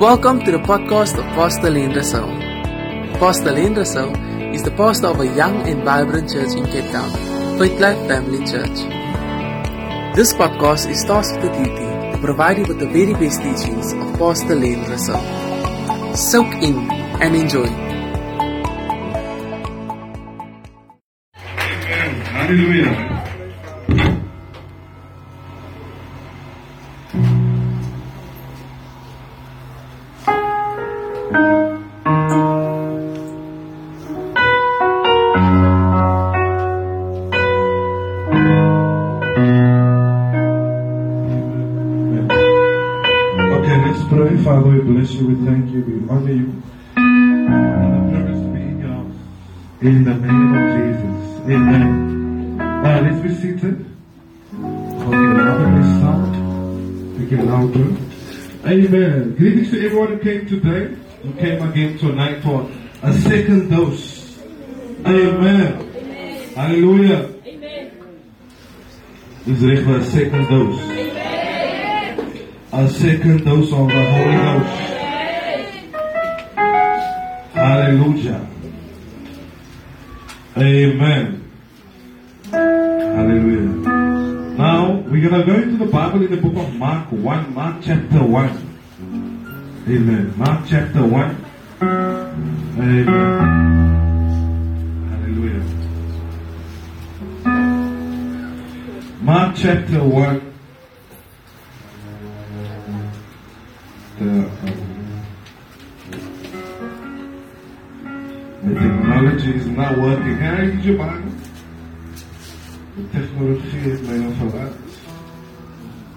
Welcome to the podcast of Pastor Lane Russell. Pastor Lane Russell is the pastor of a young and vibrant church in Cape Town, Faith Life Family Church. This podcast is tasked with the duty to provide you with the very best teachings of Pastor Lane Russell. Soak in and enjoy. Amen. Hallelujah. Came today. Who came again tonight for a second dose. Amen. Hallelujah. Dis reg a second dose. A second dose of the Holy Ghost. Hallelujah. Amen. Hallelujah. Now we're gonna go into the Bible in the book of Mark 1, Mark chapter 1. Amen. Mark chapter 1. Amen. Hallelujah. Mark chapter 1. The, um, the technology is not working. Can I use your Bible? The technology is for that.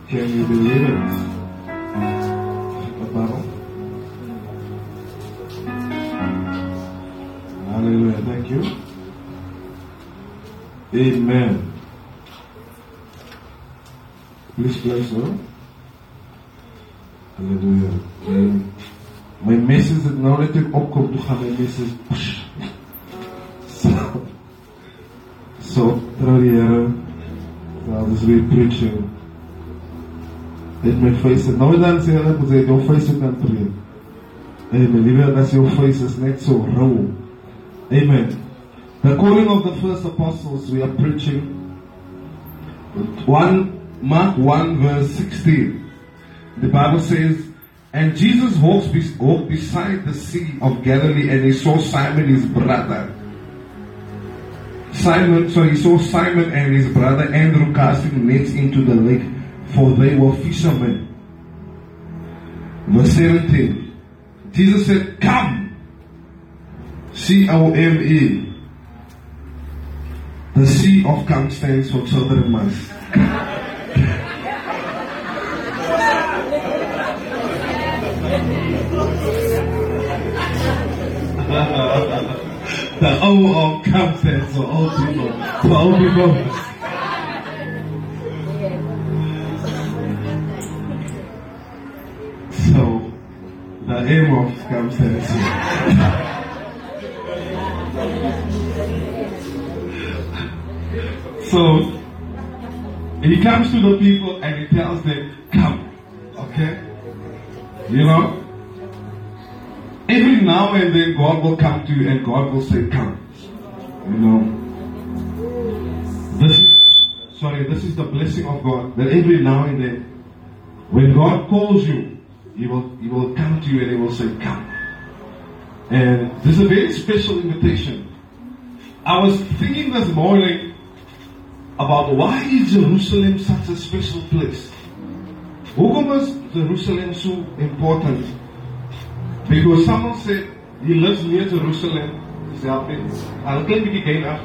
Can you believe it? Amen. Please place no. Halleluja. En my message het nou net ek opkom toe gaan my message. So. So trouw die Here. God is weer preaching. Let my face it. Nou dan sê hulle moet sê jou face kan preek. Amen. Liewe as jou face is net so rou. Amen. The calling of the first apostles we are preaching. One Mark 1 verse 16. The Bible says, And Jesus walked, beside the sea of Galilee and he saw Simon his brother. Simon, so he saw Simon and his brother Andrew casting nets into the lake, for they were fishermen. Verse 17. Jesus said, Come. C O M E. The C of come stands for children months. the O of come stands for old people. For old people. So, the M of come stands So he comes to the people and he tells them, Come. Okay? You know? Every now and then God will come to you and God will say, Come. You know? This sorry, this is the blessing of God. That every now and then when God calls you, He will He will come to you and He will say, Come. And this is a very special invitation. I was thinking this morning about why is Jerusalem such a special place? Hoekom is Jerusalem so important? Because someone said he lives near Jerusalem. Dis help. I'll klein bietjie gain af.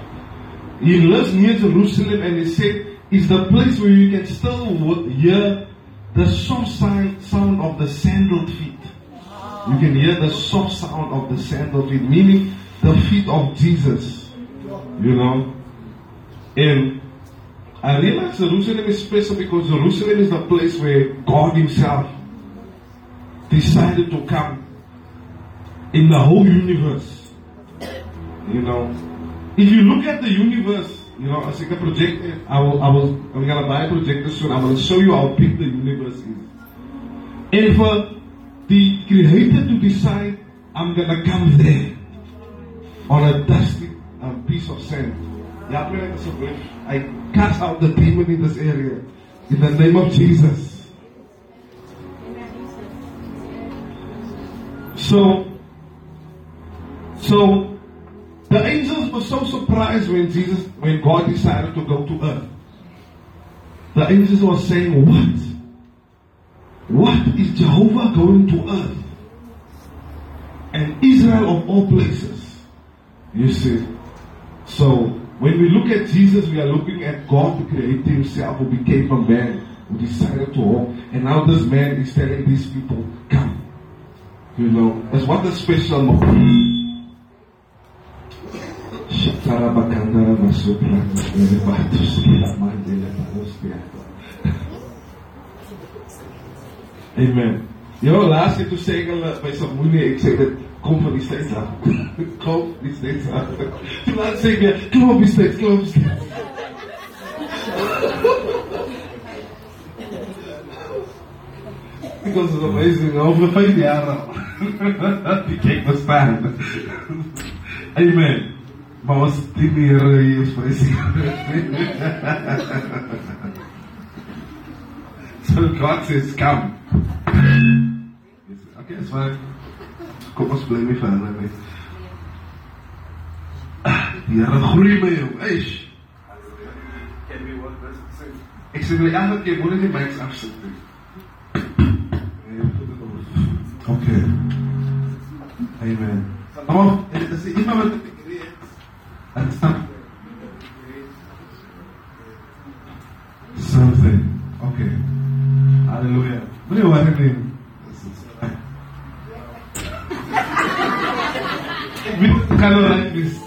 He lives near Jerusalem and he said it's the place where you can still hear the soft sound, sound of the sandaled feet. You can hear the soft sound of the sandaled feet, meaning the feet of Jesus. You know? And I realize Jerusalem is special because Jerusalem is the place where God Himself decided to come in the whole universe. You know, if you look at the universe, you know, as ek 'n project I will I will I'm gonna buy a projector soon. I will show you how big the universe is. En vir the creator to decide, I'm gonna come there on a dusty um, piece of sand. Yeah, this, I cast out the demon in this area in the name of Jesus. So, so the angels were so surprised when Jesus, when God decided to go to earth. The angels were saying, What? What is Jehovah going to earth? And Israel of all places. You see. So when we look at Jesus, we are looking at God, the Creator Himself, who became a man, who decided to walk. And now this man is telling these people, Come. You know, that's what the special moment. Amen. Jy nou laas jy toe sê hulle by moenie ek kom van die steeds af. kom die steeds af. Jy laat sê jy kom op die steeds, kom op die steeds. Because it's amazing. Over five jaar. Die kyk was staan. Amen. Maar was die Here is So God says come. Okay, it's fine. Here groei my jou. Eish. Ek sê vir elke keer moet jy my afsit. Okay. Amen. Oh, is er iemand wat en stap? Something. Okay. Hallelujah. What do you want to? Cannot like this.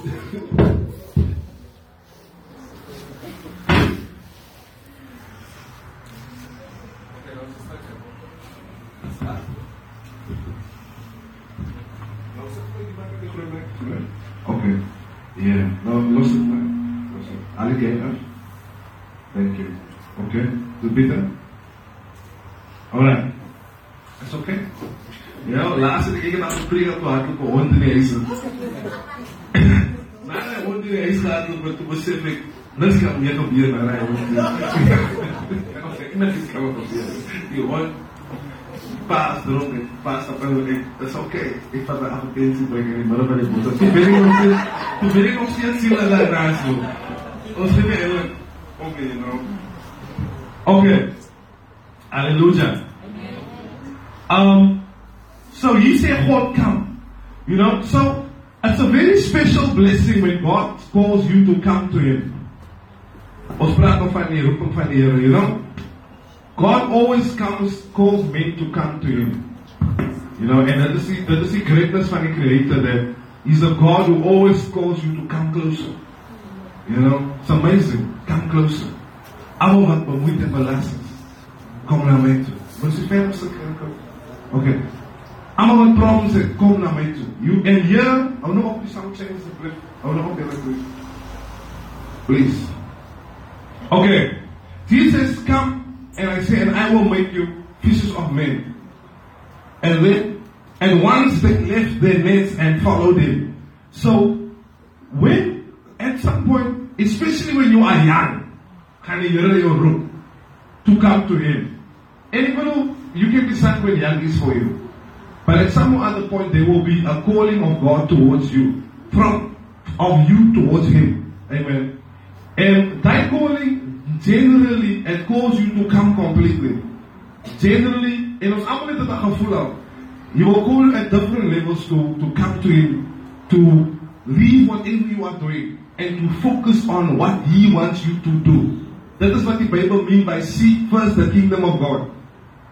En ik, dat is oké. Ik vat de advertentie brengen in midden van die boot. Toen ben ik nog steeds, toen ben ik nog steeds zien dat daar naast doen. Ons hebben eerlijk, oké, you know. Oké. Hallelujah. Um, so you say, God come. You know, so it's a very special blessing when God calls you to come to him. Ons praat nog van die roeping van die Here, you know. God always comes, calls men to come to him. You know, and that is the, that is the greatness van die creator that he's a God who always calls you to come closer. You know, it's amazing. Come closer. Almal wat bemoeid en belas is, kom na my toe. Wat is die verste kerk? Okay. Almal wat problems het, kom na my toe. You and here, hou nog op die change asseblief. Hou nog op die asseblief. Please. Okay. Jesus come and I say and I will make you fishes of men. And then and once they left their nets and followed him. So when at some point, especially when you are young, can you hear your root to come to him? Though you can decide when young is for you. But at some other point there will be a calling of God towards you. From of you towards him. Amen. And calling generally calls you to come completely. Generally, en ons almal het al gevoel al. He will call at different levels to, to come to him, to leave whatever you are doing and to focus on what he wants you to do. That is what the Bible means by seek first the kingdom of God.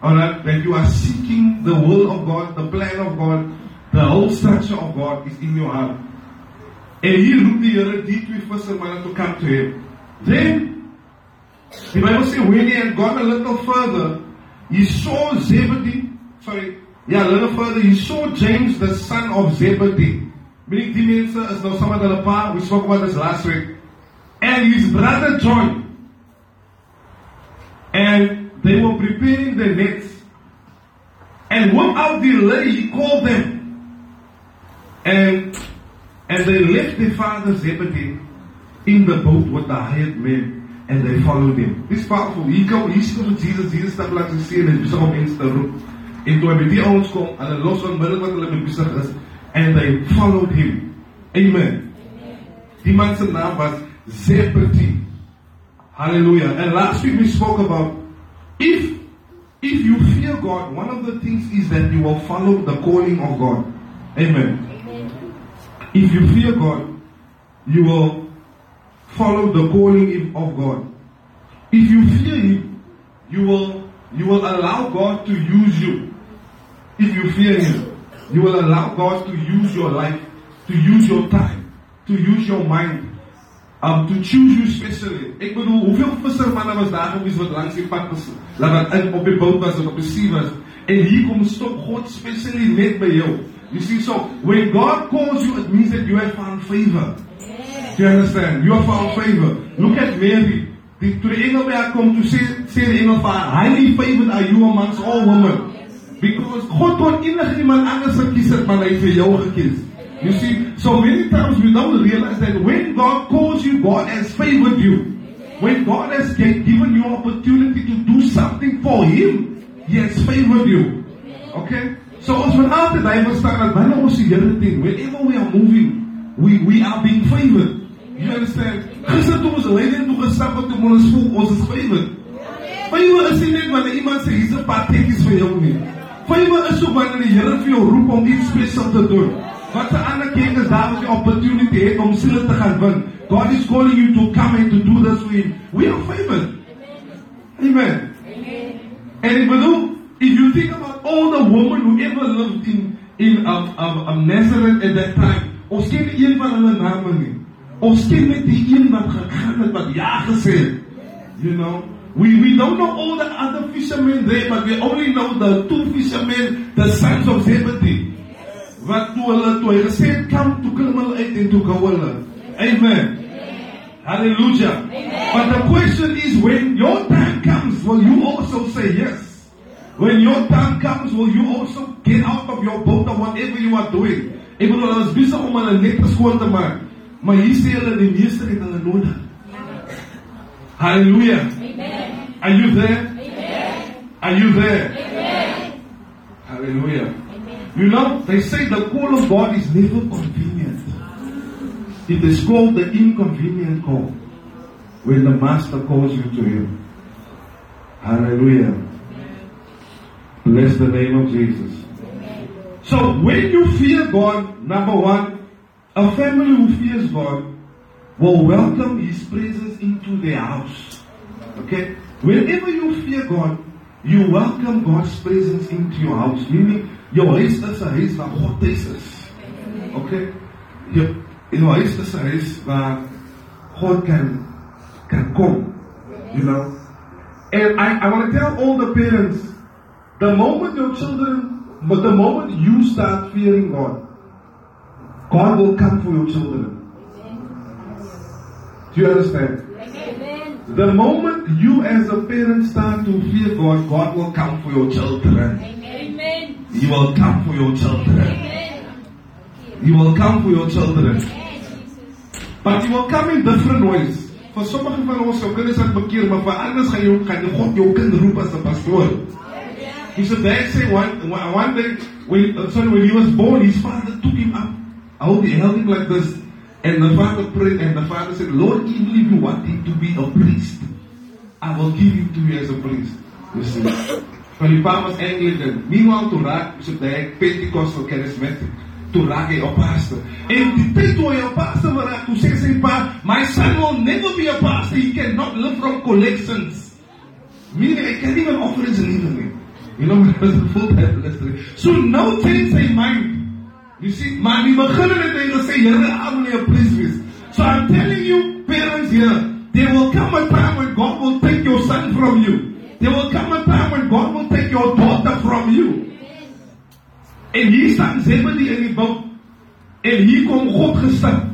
Alright, that you are seeking the will of God, the plan of God, the whole structure of God is in your heart. And he Here die twee vissermanne to come to him. Then the Bible says when he had gone a little further, he saw Zebedee, sorry, yeah, a little further, he saw James, the son of Zebedee. Meaning die mense is saam met hulle pa, we spoke about this last week. And his brother John. And they were preparing the nets. And without delay, he called them. And and they left their father Zebedee in the boat with the hired men and they followed him. This powerful. Hier kom hier ons Jesus, Jesus stap langs die see en besig om mense te roep. En toe hy by die ouens kom, hulle los and they followed him. Amen. Die man se was Zebedee. Hallelujah. And last week we spoke about if if you fear God, one of the things is that you will follow the calling of God. Amen. If you fear God, you will follow the calling of God. If you fear Him, you will you will allow God to use you. If you fear Him, you will allow God to use your life, to use your time, to use your mind, um, to choose you specially. Ek bedoel, hoeveel vissermanne was daar gewees wat langs die pad was, wat in op die boot was en op die see was, en hier kom stop God specially net by jou. You see, so when God calls you, it means that you have found favor. Do you understand? You have found favor. Look at Mary. Die engel by haar kom, toe sê, sê die engel vir highly favored are you amongst all women. Because God enige iemand anders gekies het, maar hy het vir jou gekies. You see, so many times we don't realize that when God calls you, God has favored you. When God has given you opportunity to do something for Him, He has favored you. Okay? So ons moet altyd hy verstaan dat wanneer ons dien, wherever we are moving, we we are being favored. You understand? Gister toe ons leiding toe gestap het, toe ons voel ons is favored. Favor is nie net wanneer iemand sê hier's 'n paar tekens vir jou nie. Favor is ook wanneer die Here vir jou roep om iets spesiaal te doen. Wat 'n ander kind is daar wat die opportunity het om siele te gaan win. God is calling you to come and to do this for him. We are favored. Amen. Amen. And if you, if you think about all the women who ever lived in in um, um, um, Nazareth at that time, ons ken nie een van hulle name nie. Ons ken net die een wat gegaan het wat ja gesê het. You know, we we don't know all the other fishermen there, but we only know the two fishermen, the sons of Zebedee wat toe hulle toe hy gesê het kom toe klim hulle uit en toe gou hulle. Amen. Hallelujah. Amen. But the question is when your time comes will you also say yes? When your time comes will you also get out of your boat or whatever you are doing? Ek bedoel is besig om hulle net skoon te maak. Maar hier sê hulle die meester het hulle nodig. Hallelujah. Amen. Are you there? Amen. Are you there? Amen. Hallelujah. You know, they say the call of God is never convenient. It is called the inconvenient call when the Master calls you to Him. Hallelujah. Bless the name of Jesus. So when you fear God, number one, a family who fears God will welcome His presence into their house. Okay? Whenever you fear God, you welcome God's presence into your house. Meaning, Jou huis is 'n huis waar God tuis is. Okay? Jou jou huis is 'n huis waar God kan kan kom. You know? And I, I want to tell all the parents, the moment your children, but the moment you start fearing God, God will come for your children. Do you understand? Amen. The moment you as a parent start to fear God, God will come for your children. Amen. You will come for your children. You will come for your children. But you will come in different ways. Vir sommige van ons sou kinders aan bekeer, maar vir anders gaan God jou kind as 'n pastoor. He said they say one one day when uh, sorry when he was born, his father took him up. How he held him like this, and the father prayed, and the father said, Lord, even if you want him to be a priest, I will give him to you as a priest. You see. Van die pa was Anglican. Meanwhile, toe raak so hy Pentecostal charismatic. Raak hy op pastor. Tyd toe hy op pastor raak, toe sê sy my son will never be a pastor. He cannot live from collections. Meaning, I can't even offer his living. You know, was a full time ministry. So now change sy mind. You see, Here, I will be a priest. So I'm telling you, parents here, there will come a time when God will take your son from you. There will come a time when God will take your daughter from you. En hier staan Zebedee in die boot. En hier kom God gestap.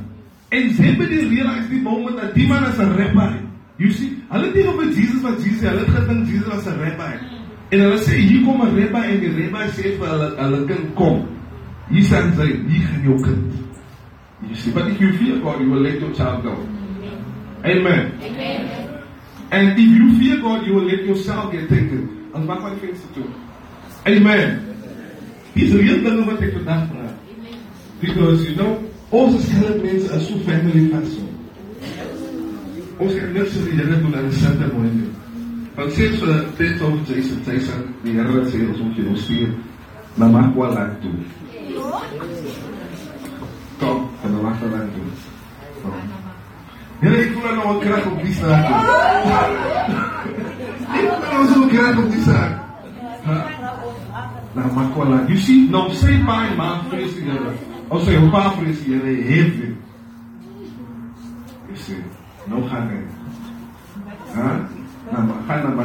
En Zebedee realize die moment dat die man is 'n rabbi. You see, hulle dink op Jesus wat Jesus, hulle het gedink Jesus was 'n rabbi. En hulle sê hier kom 'n rebbe en die rebbe sê vir hulle hulle kind kom. Hier staan sy, hier gaan jou kind. You see, but if you fear God, you will let your child go. Amen. Amen. And if you fear God, you will let yourself get taken. En wat my venster toe. Amen. Dis reël dinge wat ek vandag praat. Because you know, ons as hele mense is so family first. Ons kan net so die Here doen aan 'n sente mooi doen. Want sê so dit op Jesus, hy sê die Here sê ons moet jou stuur na Makwa toe. Kom, en dan mag dat doen. Here, ek voel nou 'n krag op die straat. Ek voel nou so 'n krag op die straat. Nou, Makwa You see, nou sê pa en ma vrees die Here. Ons sê, hoe pa vrees die Here heavy. You see, nou gaan hy. Ha? Nou, gaan na Makwa toe. Waar gaan Makwa Waar sê jy kom in?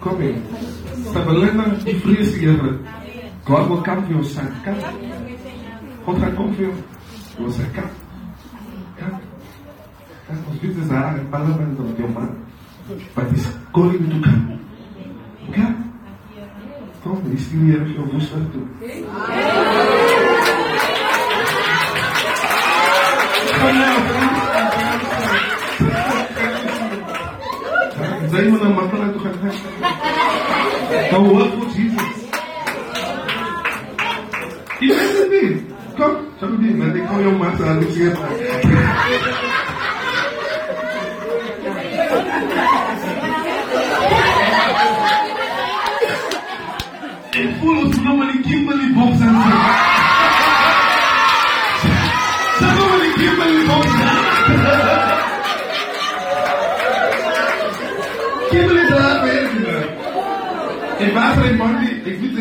Kom in. Tabelena die vrees die Here. God will come for your son. Come. God gaan kom vir jou. Jy sê kom. Kom. Kom. Ons weet dis daar in parlement of jou man. But he's calling you to come. Come. Kom, die stuur die we naar Makala toe gaan? Kan we wat voor Jesus? Je weet het niet. Kom, zo moet je. Ik kan jou maar aan het zeggen. Ik voel ons nog maar Kimberley box aan Zijn Monday? Ik weet niet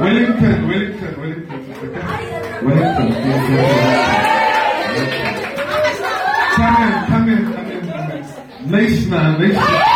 Wellington, Wellington, Wellington. Wellington. Come in.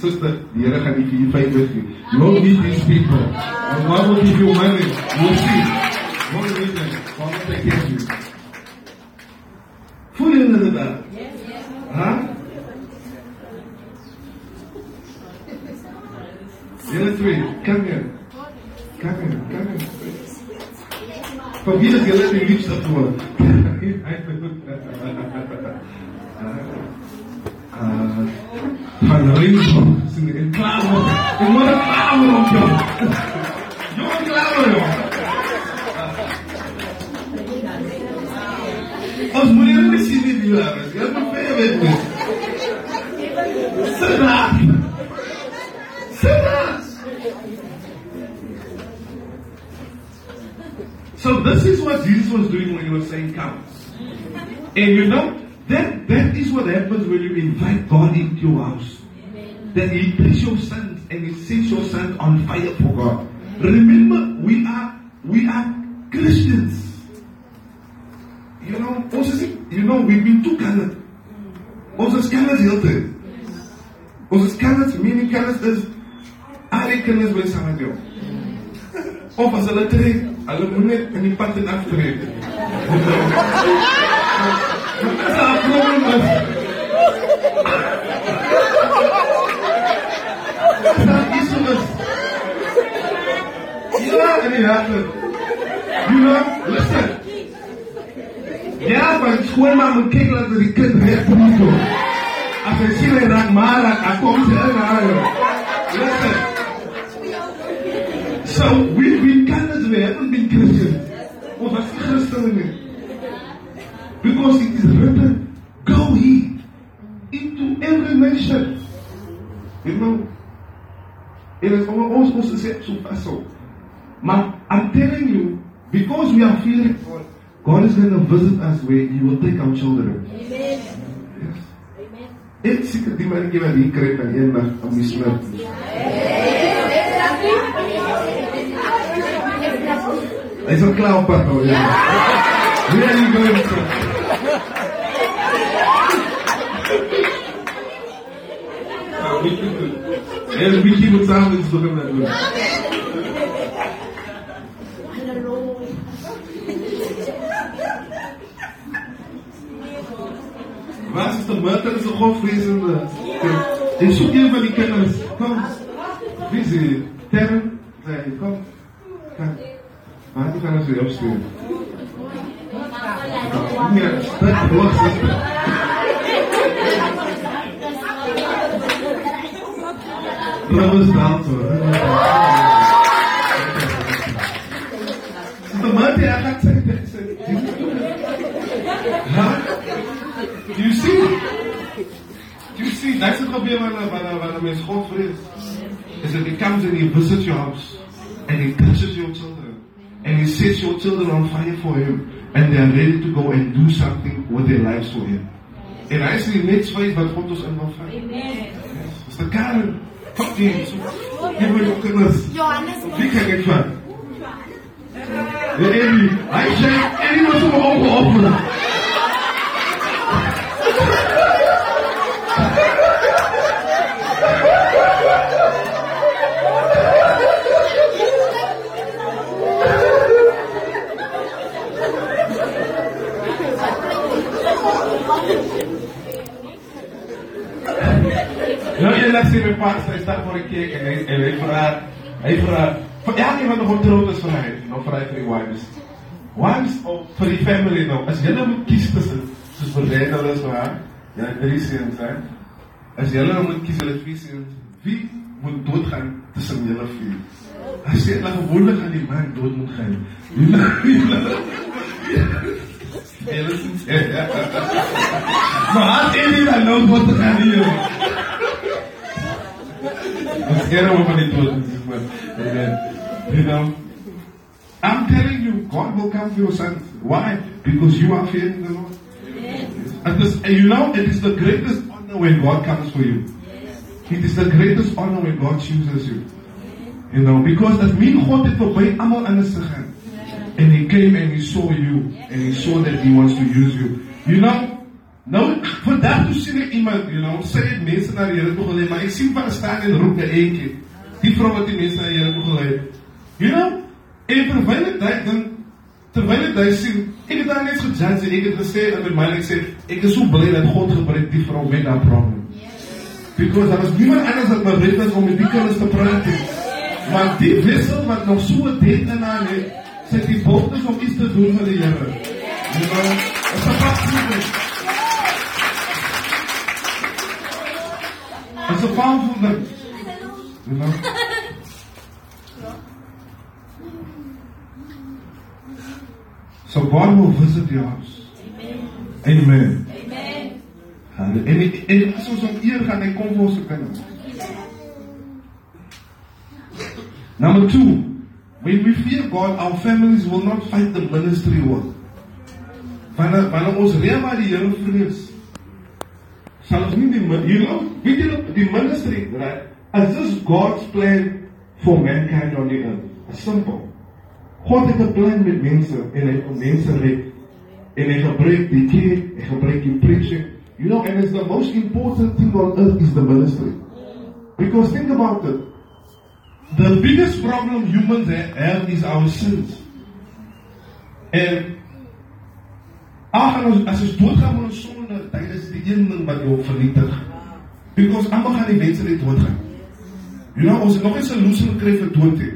Sister, gaan nie vir jou vyf weg nie. You won't need these people. And God will give you money. You'll see. Won't need them. God will take care of you. Voel julle dit daar? Ha? Julle twee, come here. Come here, come here. Van wie is julle die liefste voor? Uh, van Ringo. Sing in klaar. Ik moet een klaar So this is what Jesus was doing when he was saying come. And you know, That, that is what happens when you invite God into your house. That He takes your sons and He sets your sons on fire for God. Remember, we are we are Christians. You know, nie, you know, we've been too colored. Kinders heeltyd. Ons is kinders, meaning kinders is kinders wil saam met jou. Of as hulle trek, hulle moet net in die pad en aftrek. Wat is daar probleem is? Dat is ons. Ja, en die harten. You know, listen. Ja, maar schoonma moet hy kom sy in haar. Listen. So, we've been kinders, we haven't been Christians. Ons was nie Christene nie. Because it is written, go ye into every nation. You know, it is ons ons sê so vas op. Maar I'm telling you, because we are feeling God, God is going to visit us where He will take our children. Amen. Yes. Amen. Ek seker die manetjie wat hier kry van eendag om die smid. Hy's al klaar op pad nou. Ja. Really good. Nou, bietjie goed. En bietjie Er will die Bezahlen ins Leben nehmen. Was ist der Mörder so hochfriesen? Den Schuhgel, wenn ich kenne es. Komm. Wie sie? Terren? Nein, komm. Kann. Warte, kann ich wieder aufstehen. Ja, sprecht, Prabu Sister Murphy, I had said that. Do you see? Do you see? That's the problem when a, when a, when a man's is that he comes and he visits your house and he touches your children and he sets your children on fire for him and they are ready to go and do something with their lives for him. And I see in die net vyf God ons in wil vat. Amen. Dis yes. die kern. 15 Hebrew goodness vikan getwa yɛdi ayi hyɛ ɛni na so wɔ hɔ eendag sê my pa, hy staan voor die kerk en hy, en hy vra, hy vra, vir elke van die getrouwd is vir hy, nou vra hy vir die wives. Wives, of vir die family nou, as julle moet kies tussen, soos vir Randall is vir haar, ja, drie seens, hè. As julle nou moet kies, julle twee seens, wie moet doodgaan tussen julle vier? Hy sê, dat gewoonlik aan die man dood moet gaan. Julle sê, ja. Maar had Eddie dan nou dood te gaan hier? Ons Here hom van die dood is maar. Amen. You know, I'm telling you, God will come for your son. Why? Because you are fearing the Lord. And, this, and you know, it is the greatest honor when God comes for you. It is the greatest honor when God chooses you. You know, because that mean God het voorbij allemaal anders gegaan. And he came and he saw you. And he saw that he wants to use you. You know, nou, vandaag toe sien ek iemand, you know, sy het mense naar die Heere toe geleid, maar ek sien van staan en roep na een keer. Die vrou wat die mense naar die Heere toe geleid. You know, en terwijl het hy, dan, terwijl het hy sien, ek het daar net gejudge en ek het gesê, en met my ek sê, ek is so blij dat God gebruik die vrou met dat problem. Because daar was niemand anders dat bereid was om met die kinders te praat. nie. Maar die wissel wat nog so een date in haar het, sy het die boldness om iets te doen vir die Heere. You know, it's a powerful a powerful thing. You know? So God will visit your house. Amen. Amen. En, en, en as ons om eer gaan, hy kom vir ons kinders. Number two, when we fear God, our families will not fight the ministry war. Wanneer wanneer ons reël maar die Here vrees, Nie die you know, weet julle die ministry, right? Is this God's plan for mankind on the earth? Simple. God het 'n plan met mense en hy wil mense red. En hy gebruik die kerk, hy gebruik die preaching. You know, and it's the most important thing on earth is the ministry. Because think about it. The biggest problem humans have is our sins. En ag as ons doodgaan met ons sonde, dit is die een ding wat jou vernietig. Because almal gaan die mense net doodgaan. You know, ons nog 'n solution gekry vir dood nie.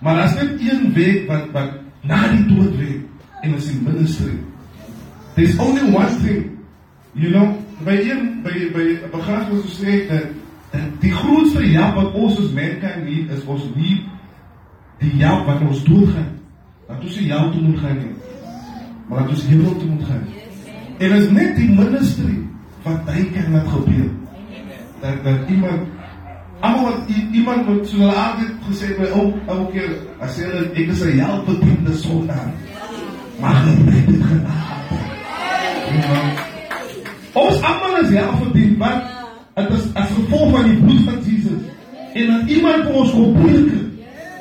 Maar as net een weg wat wat na die dood weg en is die ministry. There's only one thing. You know, by een by by begrafenis sê dat die grootste help wat ons as mankind need is ons nie die help wat ons doodgaan. Dat ons die help toe moet gaan nie. Maar dat ons hemel toe moet gaan. En is net die ministry wat hy kan laat gebeur. Dat dat iemand Almal wat iemand moet so hulle altyd gesê by ou ou keer as hulle ek is 'n helpende sondaar. Mag hy dit genaamd. Ons almal is helpend, want dit is as gevolg van die bloed van Jesus. En dat iemand vir ons kom preek.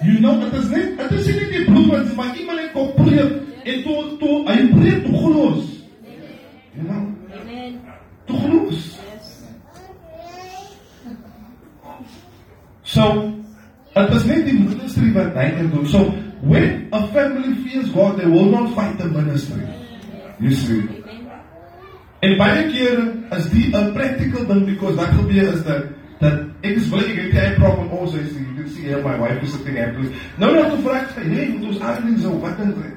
You know, dit is net dit is nie die bloed Jesus, maar iemand het kom preek en toe toe hy preek toe gelos. You know? Amen. Toe gelos. So, it is not the ministry what they can do. So, when a family fears God, they will not fight the ministry. You see. En baie kere is die 'n practical ding because wat gebeur is dat dat ek is wil ek het 'n problem ons is you can see here my wife is sitting here. Nou nou toe vra ek sy, "Hey, moet ons aan so wat dan doen?"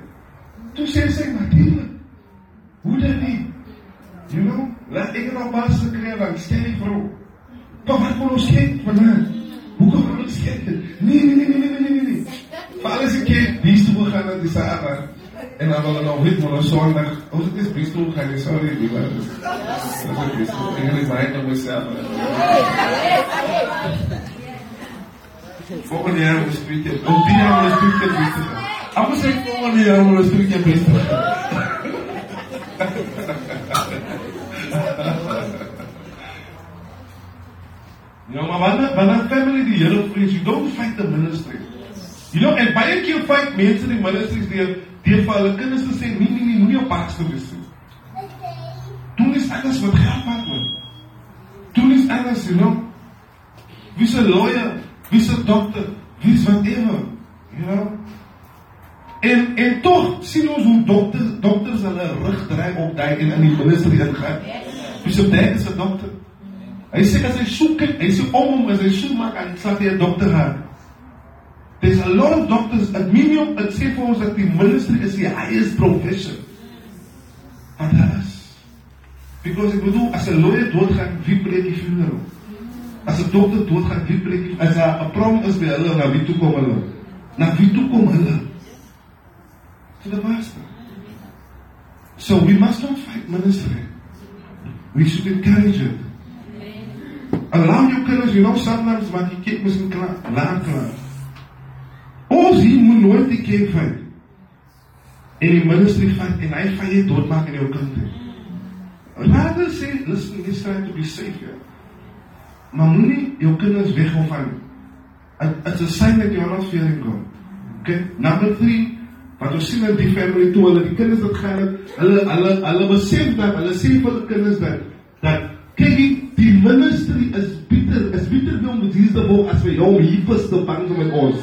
Toe sê sy, "Natuurlik." Hoe dan nie? You know, laat ek nou pas kry dan sê ek vir hom. "Pa, wat moet ons kyk vanaand?" Hoekom gaan ons kyk? Nee, nee, nee, nee, nee, nee, nee. Vir alles ek kyk, wie is toe gaan na die Sahara? En dan wil hulle nou weet maar ons Sondag, ons het dis bestoel gaan, sorry, die maar. Dis ek is. Ek het my net myself. Volgende jaar moet ek weet, op die jaar moet ek weet beter. Anders ek volgende jaar moet ek weet beter. You know, maar wanneer wanneer family die Here vrees, you don't fight the ministry. You know, en baie keer fight mense die ministries deur deur vir hulle kinders te sê, nee nee nee, moenie op pastor wees nie. Doen is alles wat geld maak man. Doen is alles, you know. Wie's 'n lawyer? Wie's 'n dokter? Wie's whatever, you know. En en tog sien ons hoe dokters dokters hulle rug draai op daai en in die ministry ingaan. Wie's 'n dokter? Is 'n dokter? Hy sê as hy soek, hy sê om hom as hy soek maak aan sal hy 'n dokter raak. There's a lot of doctors at minimum at sê vir ons dat die ministry is die highest profession. And us. Because ek bedoel as 'n lawyer doodgaan, wie preek die funeral? As 'n dokter doodgaan, wie preek die as 'n prom is by hulle na wie toe kom hulle? Na wie toe kom hulle? To the master. So we must not fight ministry. We should encourage it. Allow jou kinders, you know, sometimes wat jy kyk mos in klaar, laat klaar. Ons hier moet nooit die kind vat. En die ministry vat en hy van jy doodmaak in jou kind. Rather say, listen, this trying to be safe here. Maar moenie jou kinders weghou van It's a sign that you're not fearing God. Okay? Number 3, wat ons sien in die family toe hulle die kinders wat gaan hulle hulle hulle besef dat hulle sê vir hulle kinders dat dat Die ministry is bitter, is bitter veel met Jesus vol as vir hom hier vas te vang met ons.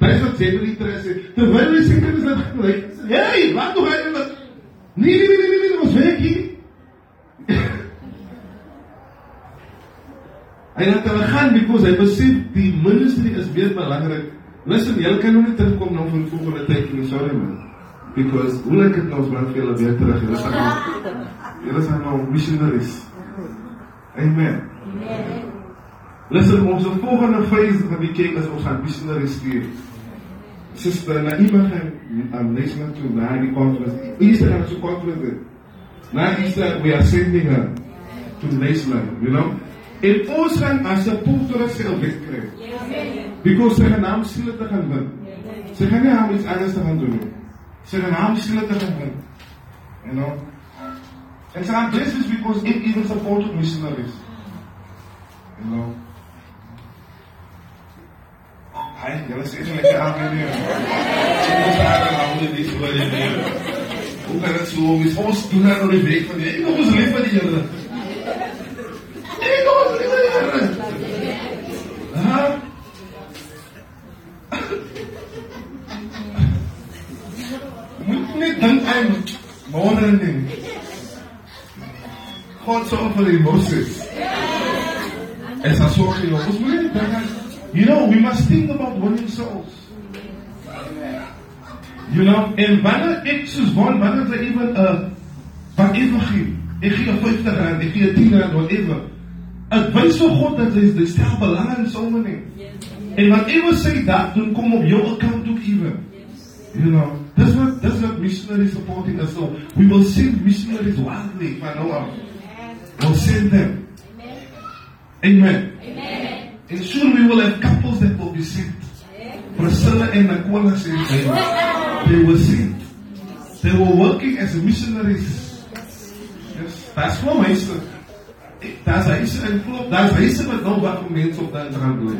Dit is wat Zebedee terwyl sê, terwyl hy sê dit is dit gelyk. Hey, wat doen hy met Nee, nee, nee, nee, nee, ons werk hier. hy het hulle gaan because hy besef die ministry is meer belangrik. Listen, jy kan nou nie terugkom nou vir volgende tyd nie, sorry man. Because hoe lyk dit nou as wat vir julle weer terug? Julle is nou Julle is nou missionaries. Amen. Amen. Listen, ons volgende fase van die kerk is ons gaan missionary stuur. Sister Naima gaan um, National to die conference. Easter gaan so conference. Na Easter we are sending her to National, you know. En ons gaan as 'n porter self wegkry. Because sy gaan naam sile te gaan doen. Sy gaan nie haar iets anders te gaan doen. Sy gaan naam sile te gaan doen. You know. And so I'm is because it even supported missionaries. You know. Hier. Ons daar aan die dis oor die weer. Hoe kan dit so wees? Ons doen nou die week van. Ek kom ons lief vir die Here. Ek kom ons lief vir die Here. Ha? Moet net dink aan. God sorg net dink aan You know, we must think about winning souls. You know, en wanneer ek soos won, wanneer jy even 'n uh, wat ewe gee, ek gee 50 rand, ek gee 10 rand, whatever. Ek wys vir God dat hy dit stel belang in somme nie. En ewe sê dat doen kom op jou account ook ewe. You know, this what this what missionaries supporting us. So we will send missionaries widely if I know of. We'll send them. Amen. Amen. And soon we will have couples that will be sent. Priscilla and Aquila said they, they were sent. They were working as missionaries. Yes, that's voor mense. Daar's huise in klop, daar's huise wat nou wat mense op daai strand bly.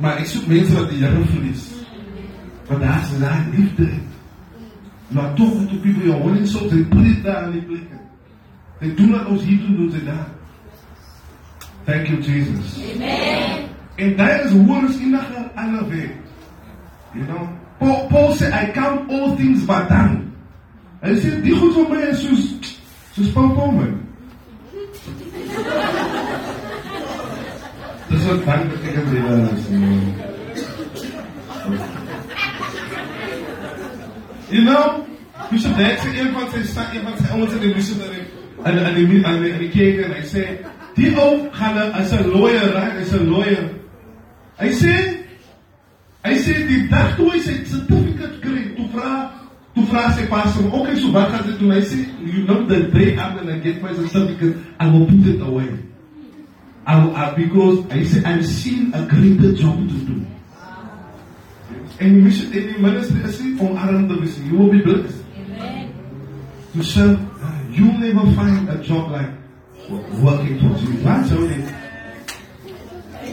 Maar ek soek mense wat die Here verlies. Want daar's daai liefde. Maar tog moet op die hoor en so te preek daar in die plek. They do not ons hier doen doen ze daar. Thank you, Jesus. Amen. And that is what is in the elevate. You know, Paul, Paul said, I count all things but done. Hy sê die goed van my is soos soos pompomme. Dis wat dan beteken die wêreld is. You know, you should dance een van sy sta een van sy ouens in die missionary en die en die, die kerk en hy sê die ou gaan as 'n lawyer, right? Hy's 'n lawyer. Hy sê hy sê die dag toe hy sy certificate kry, toe vra toe vra sy pastor, "Okay, so wat gaan dit doen?" Hy sê, "You know the day I'm going to get my certificate, I will put it away." I, I because I say I'm seeing a greater job to do. Missie en die ministry is nie omarm te wees. You will be blessed. Amen. To serve, you never find a job like working for you. That's only.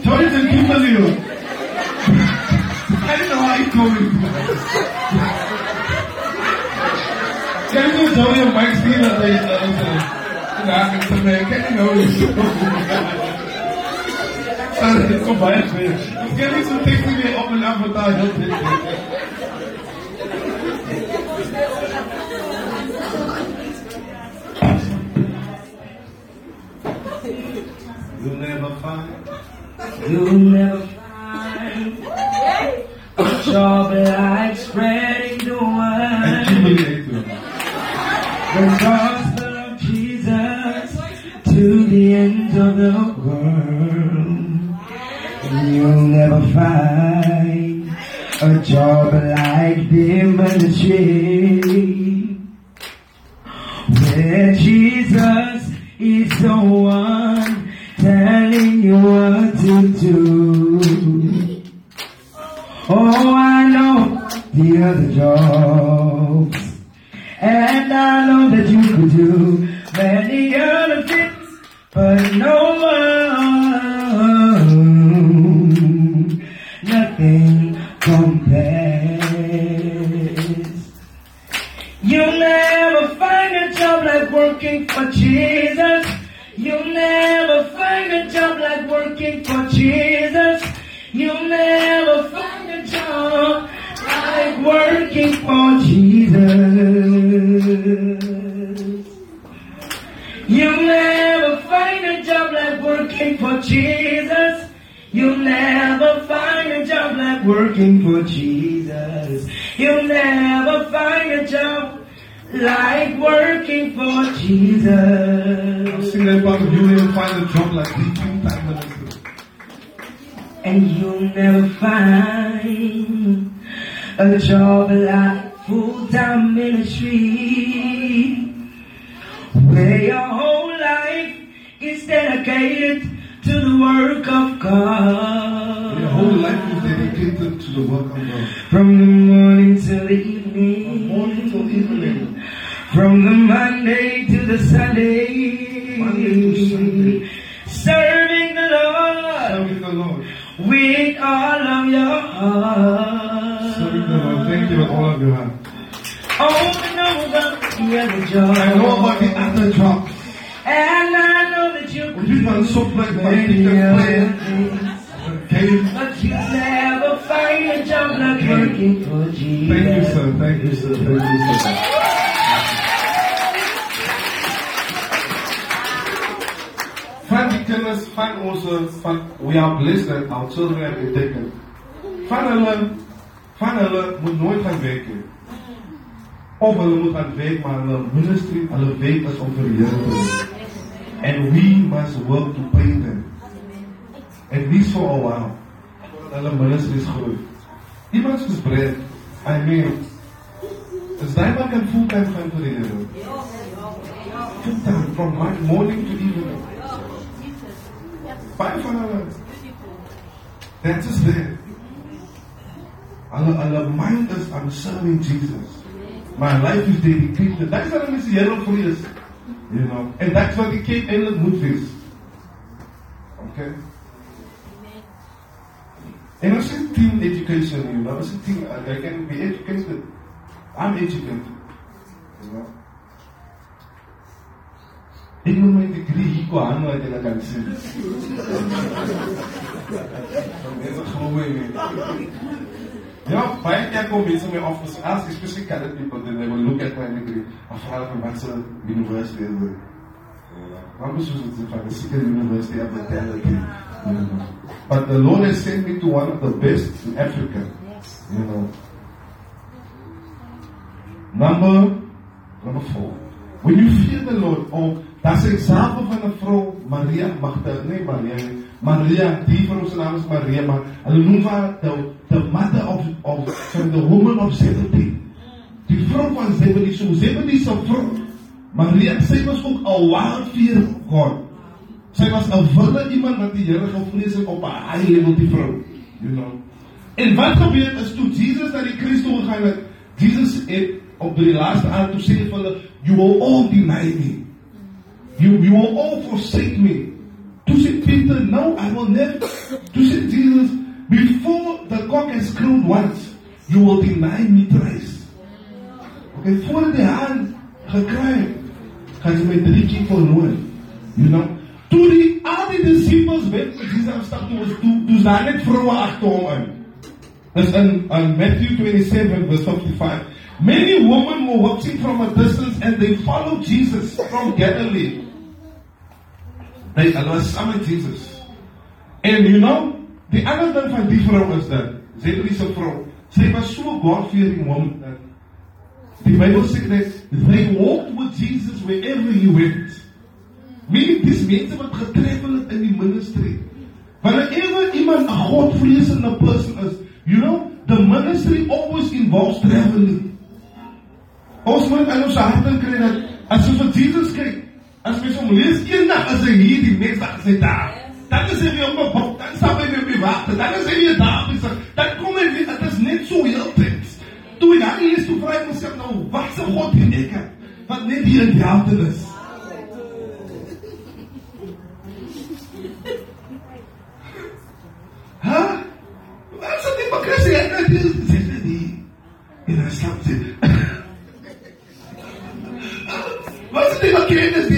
Sorry to Kimberley. I don't know how you it. Can you tell me Mike Steele that they Sorry, ko baie weer. Kan jy so tek nie op 'n avatar help dit? Find. You'll never find a the work of God. Your whole life is dedicated to the work of God. From the our children have been taken. Van hulle moet nooit gaan werk. Of gaan maar ministry, hulle werk is om. And we must work to pay them. At least for a while. Hulle ministry is groei. Iemand soos Brett, I mean, is daai man kan fulltime gaan vir. Fulltime from morning to evening. Baie van. That's just there. Hulle hulle mind is on serving Jesus. My life is dedicated. That's what I'm. Here vir is. You know, and that's what the Island moet wees. Okay. And I said teen education, you know, I said teen, I, I can be educated. I'm educated. You know. Moet my degree hier kwa aan wat ek kan sien. Mense glo my nie. Ja, baie keer kom mense my af as as especially colored people then they will look at my degree. Afvra hulle wat se university is dit. Wat is dit se van die sekere university of the talent. You know. But the Lord has sent me to one of the best in Africa. You know. Number number four. When you fear the Lord, oh, that's the example van 'n vrou Maria Magdalene, nee Maria, nie. Maria, die vrou se naam is Maria, maar hulle noem haar the, the mother of of from the woman of Zebedee. Die vrou van Zebedee, so Zebedee se vrou. Maria, sy was ook 'n wild fear of God. Sy was 'n wilde iemand wat die Here gevrees het op 'n high level die vrou, you know. En wat gebeur is toe Jesus na die kruis toe gegaan het, Jesus het op die laaste aand toe sê vir hulle, you will all deny me. You you will all forsake me. Toe sê Peter, no, I will never. Toe sê Jesus, before the cock has crowed once, you will deny me thrice. Okay, voor die haan gekry, gaan jy my drie keer verloor. You know? Al die disippels weet met Jesus stap toe was toe, toe daar net vroue agter hom in. Dis in in Matthew 27 verse 55. Many women were watching from a distance and they followed Jesus from Galilee. They hulle was saam met Jesus. And you know, die ander ding van die vrou is dat Zebedee se vrou, sy was so God-fearing woman dat die Bybel sê dat they walked with Jesus wherever he went. Meaning dis mense wat getreffel het in die ministry. Wanneer iemand 'n godvreesende person is, you know, the ministry always involves traveling. Ons moet aan ons harte kry dat as ons vir Jesus kyk, as mens hom lees eendag as hy hier die mens dag sy daar. Dan is hy weer op 'n boot, dan stap hy weer by water, dan is hy weer daar, dis dan kom hy weer, dit is net so heeltyd. Toe hy dan lees toe vry homself nou, wat se God het ek? Wat net hier in die harte is. Hæ? Wat sê die bakkesie? Ek het sê dit. En dan stap sy. Wat is die kennis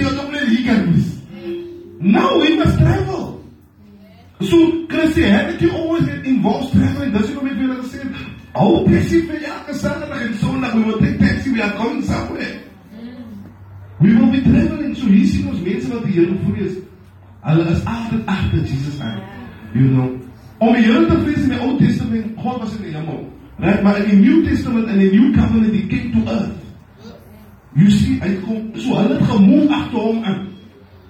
Now we must travel. So Christianity always involves traveling. Dis hoe mense wil sê, "Oh, taxi vir elke Saterdag en Sondag we will take taxi we are going somewhere." We will be traveling. So hier sien ons mense wat die Here vrees. Hulle is altyd agter Jesus aan. You know. Om die Here te vrees in die Ou Testament, God was in die hemel. Right? Maar in die New Testament in die New Covenant, he came to earth. You see, hy kom so hulle het gemoed agter hom aan.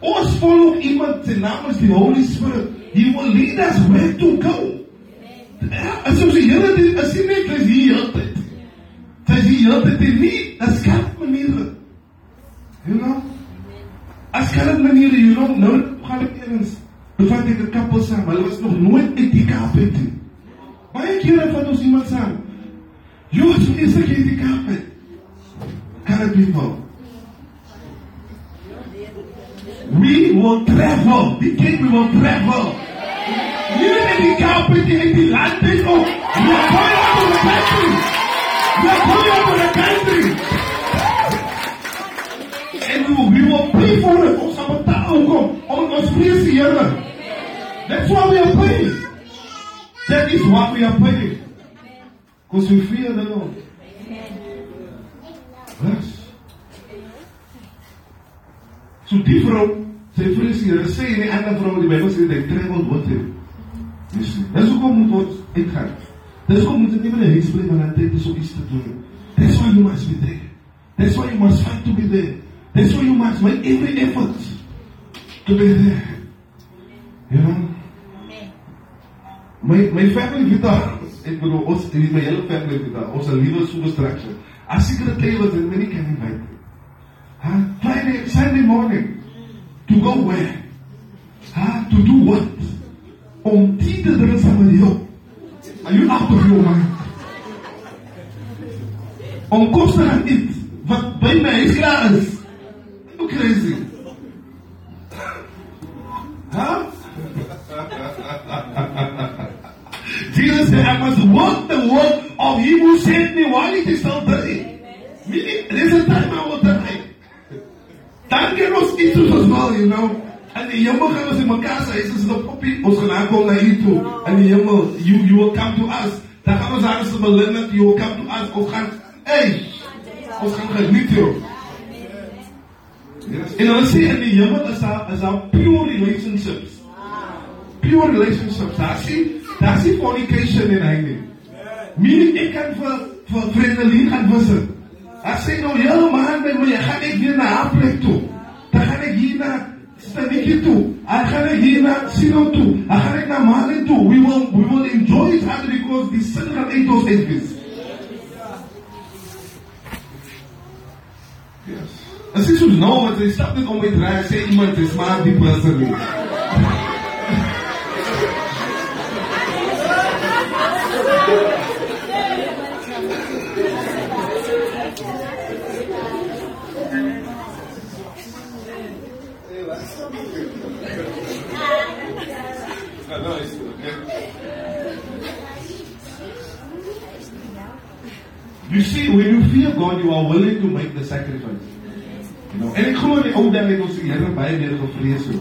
Ons volg iemand se naam is die Holy Spirit. He will lead us where to go. Ja, as ons die Here dit is nie net hier altyd. Sy is hier altyd hier nie, dit skerp maniere. You know? As skerp maniere, you know, nou gaan ek eens bevat ek 'n koppel saam. Hulle was nog nooit uit die Kaap uit nie. Baie kere vat ons iemand saam. Jy is ek in die Kaap. uit. Colored people. We will travel. The king we will travel. Even in the carpet in the land people, we are going to the country. We are going out of the country. And we will, pay for it. Ons vrees die Here. That's why we are paying. That is what we are paying. Because we fear the Lord. Sê, they traveled with him. You see. Dis hoekom moet ons uitgaan. Dis hoekom moet jy nie by die huis bly wanneer tyd is om iets te doen. That's why you must be there. That's why you must fight to be there. That's why you must make every effort to be there. You know? My my family ek bedoel ons het my hele family Vita, ons het liewe so distraction. As ek dit tell was in many can invite. Huh? Friday, Sunday morning to go where? Huh? To do what? Die te drink saam. Are you out of your mind? Te gaan eet wat by my is. You crazy. Huh? Jesus said, I must work the work of him who sent me while it is still day. Meaning, there's a time I will die. Dan kan ons iets soos ons you know. Die hemel gaan ons in is ons op poppie, ons gaan aankom na hier toe. En die hemel, you, you will come to us. Gaan ons aan ons belinne, you will come to us. Gaan, hey, ons gaan geniet jou. Yes. En hulle sê in die hemel is daar, is daar pure relationships. Pure relationships. Daar sê, daar sê fornication in nie. Meaning, ek kan vir, vir vriendelien gaan visit. Ek sê nou, hele man by my, gaan ek weer na haar plek toe. Dan gaan ek hier na Staniki toe. Dan gaan ek hier na Sino toe. Dan gaan ek na We will, we will enjoy it hard because gaan uit ons uitwis. Yes. As jy soos nou, want jy stap net om my draai, sê iemand, is You see, when you fear God, you are willing to make the sacrifice. You know, en ek glo die ou dae het ons die Here baie meer gevrees so.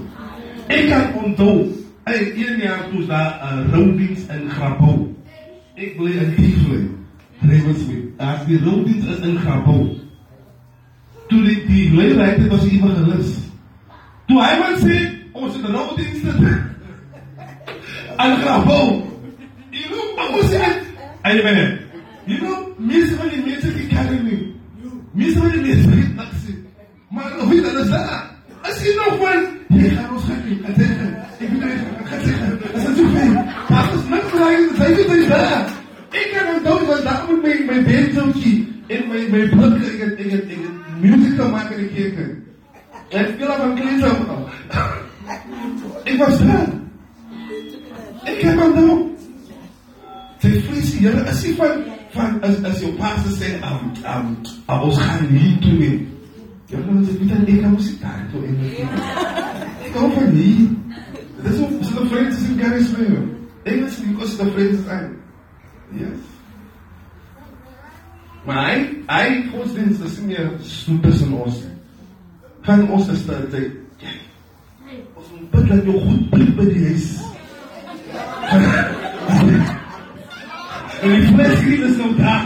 Ek kan onthou, hey, een jaar toe is daar 'n uh, roudiens in Grabouw. Ek bly in Tivoli. Ravenswood. As die roudiens is in Grabouw. Toe die die leier het was evangelis. Toe hy wat sê ons het roudiens te doen. In Grabouw. You know, I was saying, Amen. You know, mense van die mense die kerk nie. Mense van die mense het niks nie. Maar hoe dan is dat? As jy nou van jy gaan ons gaan nie. Ek sê ek moet net gaan sê. As dit so fyn. Daar is niks reg, jy weet dit is daar. Ek kan onthou dat daar met my my beentjie in my my broek ek het ek het ek het musiek gemaak in die kerk. Ek speel op 'n klein so. Ek was daar. Ek kan onthou. Sy vrees die Here is nie van van as, as your pastor said, um, um, I was handling to me. Your Lord said, Peter, they come sit down for anything. Go for me. That's what so the friends is in Gary's way. They must because the friends are. Yes. Maar hy hy godsdienst is nie soepes in ons nie. Gaan ons staan sê, ja. Ons moet bid dat jy goed bly by die huis. Die vleesgriep is nog daar.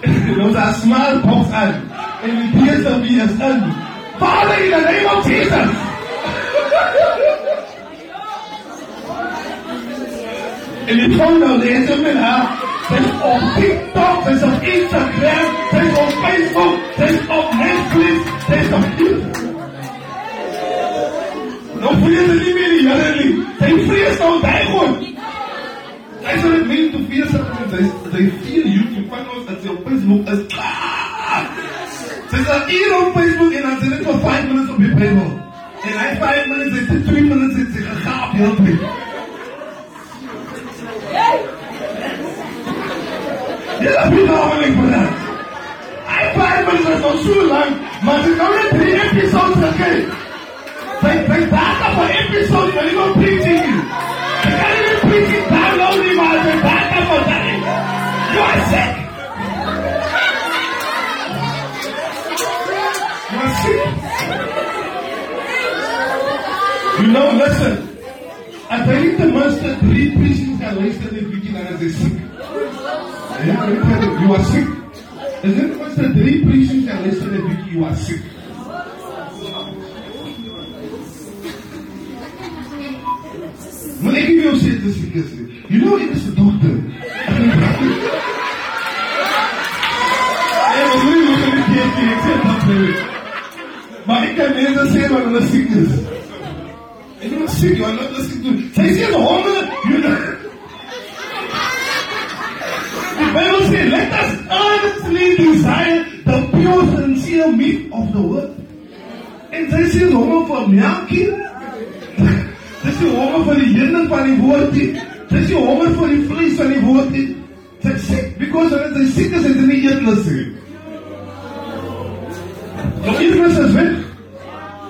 En ons daar small box aan. En die PSV is in. Father in the name of Jesus. Die vrouw nou lezen met haar. Zij is op TikTok, is op Instagram, is op Facebook, is op Netflix, zij is op YouTube. Nou vrees het niet meer die Heere nie. Sy vrees dit meen te veel sit met sy sy vier YouTube van ons dat sy op Facebook is. Ah! Is al hier op Facebook en dan sy net vir 5 minutes op die Bijbel. En hy 5 minutes, hy sê 2 minutes sy gegaap heel tyd. Jy laat my nou aan ek praat. Hy 5 minutes so lang, maar sy nou net 3 episodes gekyk. Sy sy data vir episodes wil nie nog preaching. You know, listen. I believe the monster three patients are wasted in weekend and they sick. You are sick. Is it once the three patients are wasted in weekend, you are sick. When I give you say this because you know it is a doctor. And we will be getting it dat nie. Maar ek kan mense sê wat hulle siek is. Ek is siek, jy moet dit sê. Sy sê honger, you know. The Bible says, let us earnestly desire the pure sincere meat of the word. En sy sê honger for melkie. Dis die honger van die woord nie. Dis die honger van die woord nie. Sy sê because hulle sy siek is, het hulle nie Nou eetlus is weg.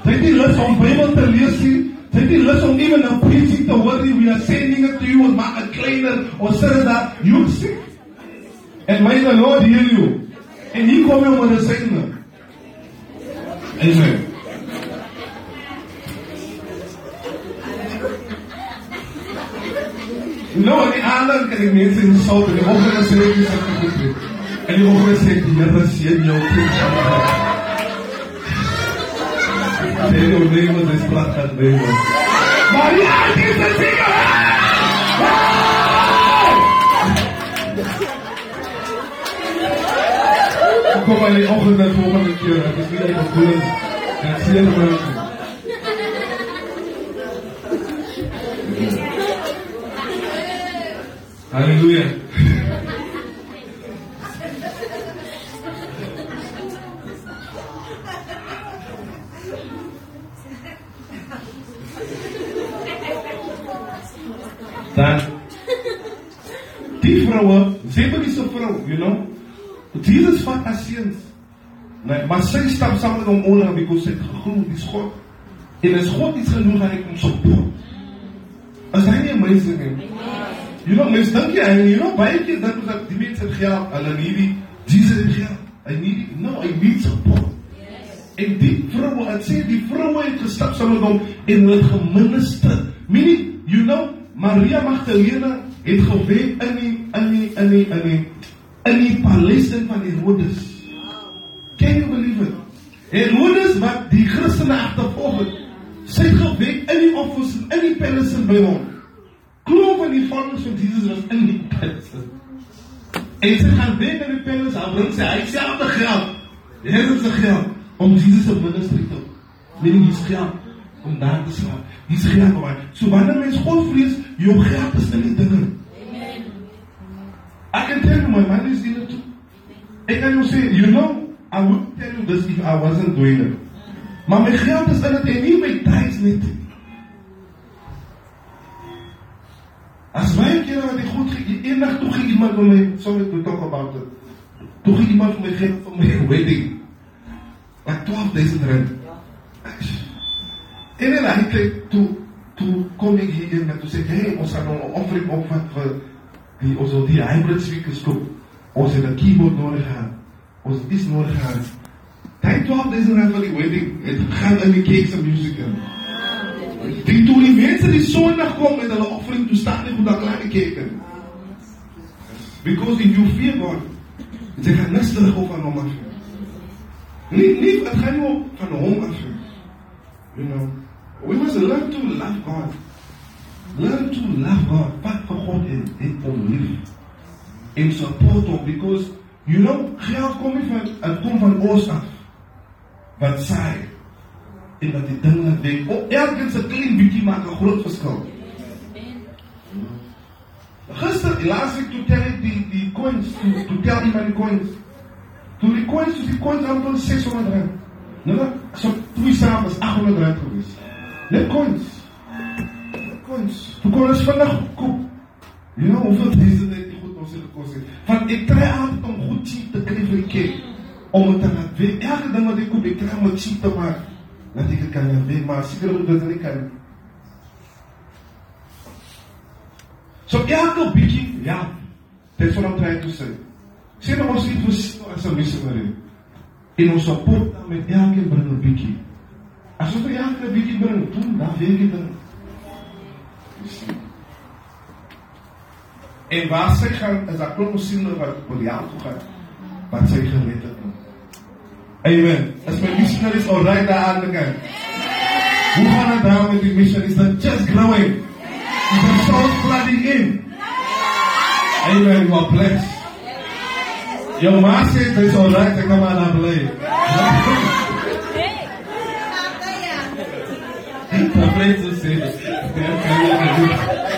Sy het nie lus om Bybel te lees nie. Sy het nie lus om even a preaching te hoor nie. We are sending it to you as maar 'n kleiner or sê dat you sick. And may the Lord heal you. En hier kom jy met 'n segne. Amen. No, die ander kan die mense in sout en die oggend sê ek is ek goed. nie. En die oggend sê die Here seën jou kind. Sê jou neem dit spraak dat neem. Maar die ander is seker. Kom maar die oggend dan volgende keer, ek is nie die bedoeling. Ek sê dit maar. Halleluja. Zebedee se vrou, you know, Jesus vat haar seuns. Nee, maar sy stap saam met hom onder because sy geglo dis God. En as God iets genoeg aan hy kom support. As hy nie amazing nie. You know, mens dink jy, you know, baie keer dink ons dat die mense het geld, hulle nie die Jesus het geld. Hy nie no, hy need support. En die vroue, het sê die vroue het gestap saam met hom en hulle geminister. Meaning, you know, Maria Magdalena het gewen in die in die in die in die in die paleis van Herodes. Can you believe it? Herodes wat die Christene agtervolg het, sy het gewen in die offers in die paleis by hom. Klop van die volgers van Jesus was in die paleis. En sy gaan weg in die paleis, hy bring sy hy self die geld. Here se geld om Jesus se ministerie te doen. Meaning his geld om daar te slaap. Dis geld maar. So wanneer mens God vrees, jou geld is in die dinge. I can tell you my money is in it too. Ek kan jou sê, you know, I wouldn't tell you this if I wasn't doing it. Maar my geld is in dit en nie my tyd net. As my keer wat ek goed eendag toe gee iemand vir my, sorry to talk about it. Toe gee iemand my geld vir my wedding. Like 12000 rand. En dan hy kyk toe toe kom ek hier en toe sê hey, ons gaan 'n offering opvat vir die wil die hybrid speakers koop. Ons het 'n keyboard nodig gehad. Ons het iets nodig gehad. Hy 12000 rand vir die wedding. Het gaan in die cakes and music. Die toe die mense die Sondag kom met hulle offering toe staan nie goed daar gekyk het. Because if you fear God, jy gaan niks terug op aan hom af. Nie nie dit gaan nie op van hom af. You know, we must learn to love God. Learn to love God. God en en hom lief. En support hom because you know, geld kom nie van dit kom van ons af. Wat saai en dat die dinge wen. Op elkeen se klein bietjie maak 'n groot verskil. Gister, last week to tell it die die coins to to tell him die coins. Toe die coins, toe die coins amper 600 rand. Nou, so twee saam is 800 rand gewees. Net coins. Coins. Toe kon ons vinnig koop. You know, hoeveel mense dit die goed ons het gekos het. Want ek kry altyd om goed cheap te kry vir kerk. Om te laat weet. Elke ding wat ek koop, ek kry om dit cheap te maak. Dat ek kan laat weet, maar seker moet dit nie kan. So elke bietjie, ja. Dit van om try te sê. Sê nou ons het vir as 'n missionary. En ons support dan met elkeen bring 'n bietjie. As elkeen 'n bietjie bring, dan weet jy dan. See. En waar sy gaan is daar klomp siele wat op die hel toe gaan wat sy gered het. Amen. As my missionaries al right daar aan die kant. Hoe gaan het daar met die missionaries? They're just growing. The souls flooding in. Amen. You are blessed. Your ma said it's all right to come out and play. The place is safe.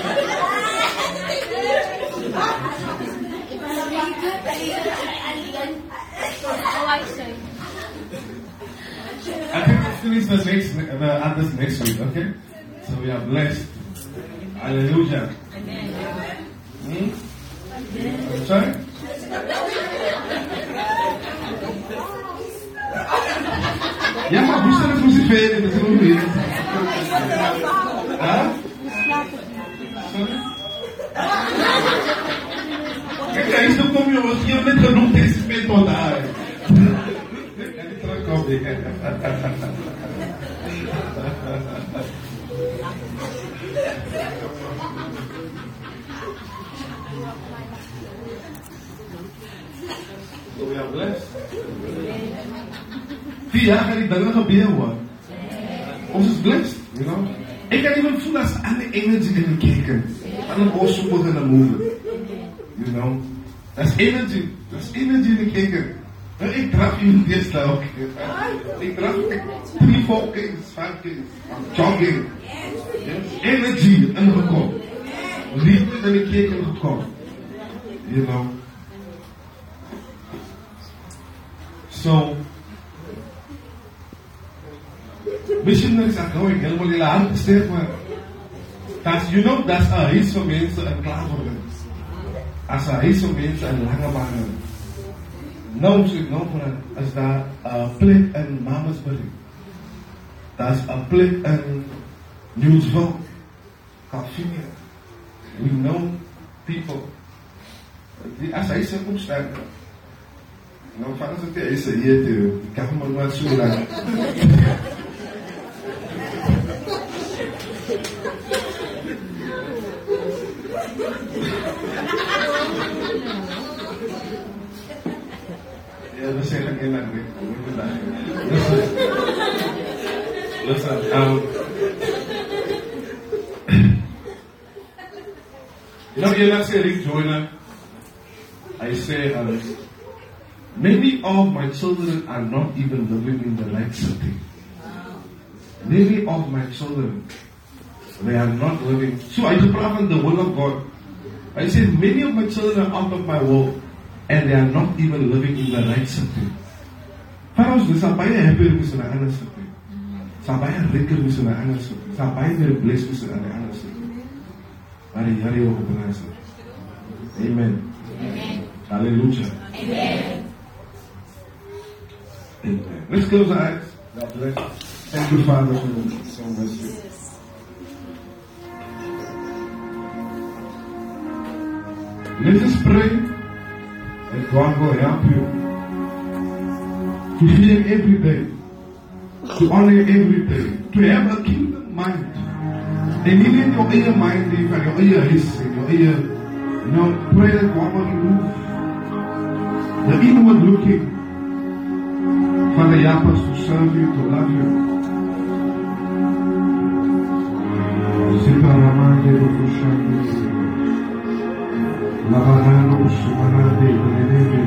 I think we'll finish the next, the others next week, okay? So we are blessed. Hallelujah. Hmm? Sorry? Ja, maar hoe staat het moest velen? Dat is ook niet. Huh? Sorry? Kijk, hij is nog kom jongens, je hebt net genoeg deze speel tot daar. So we are blessed. Die gaan die dinge gebeur hoor. Ons is blessed, you know. Ek kan even voel as ander energy in die kerk. Ander ons so begin te move. You know. That's energy. That's energy in die kerk. Draf hier die stel ook. Ek draf ek four kings, five kings. I'm jogging. Energy ingekom. Liefde in die kerk ingekom. You know. So, missionaries are going helemaal in dat you know dat er heel veel mensen en klaar worden als er heel veel mensen en lange banen nou moet ik nou voor als daar een plek in Malmesbury dat is een plek in Nieuwoudtville Calvinia we know people. Die as hy se opstaan nou van as ek hy se hier toe kan hom maar so lang Listen. Listen. Um, you know, you say Rick Joyner. I say, um, many of my children are not even living in the right city. Many of my children, they are not living. So I deprive the will of God. I said, many of my children are out of my will and they are not even living in the right city. Pharaohs, dis are baie happier as in 'n ander city. Sa baie rikker as in 'n ander city. Sa baie meer blessed as in 'n ander city. Maar die Here wil gebless het. Amen. Amen. Hallelujah. Amen. Amen. Let's close our eyes. God bless. Thank you, Father, for so much. Let us pray that God will help you to fear every day, to honor every day, to have a kingdom mind. En nie net jou eie mind jou eie huis en jou eie you know, pray that God will remove the inward looking Father, help us to serve you, to love you. Siparamande Rufushande Lavarano Sumanade Benede Benede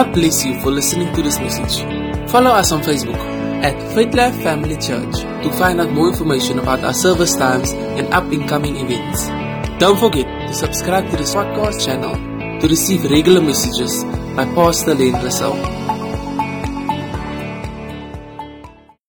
God bless you for listening to this message. Follow us on Facebook at Faith Life Family Church to find out more information about our service times and up and coming events. Don't forget to subscribe to this podcast channel to receive regular messages by Pastor Len Russell.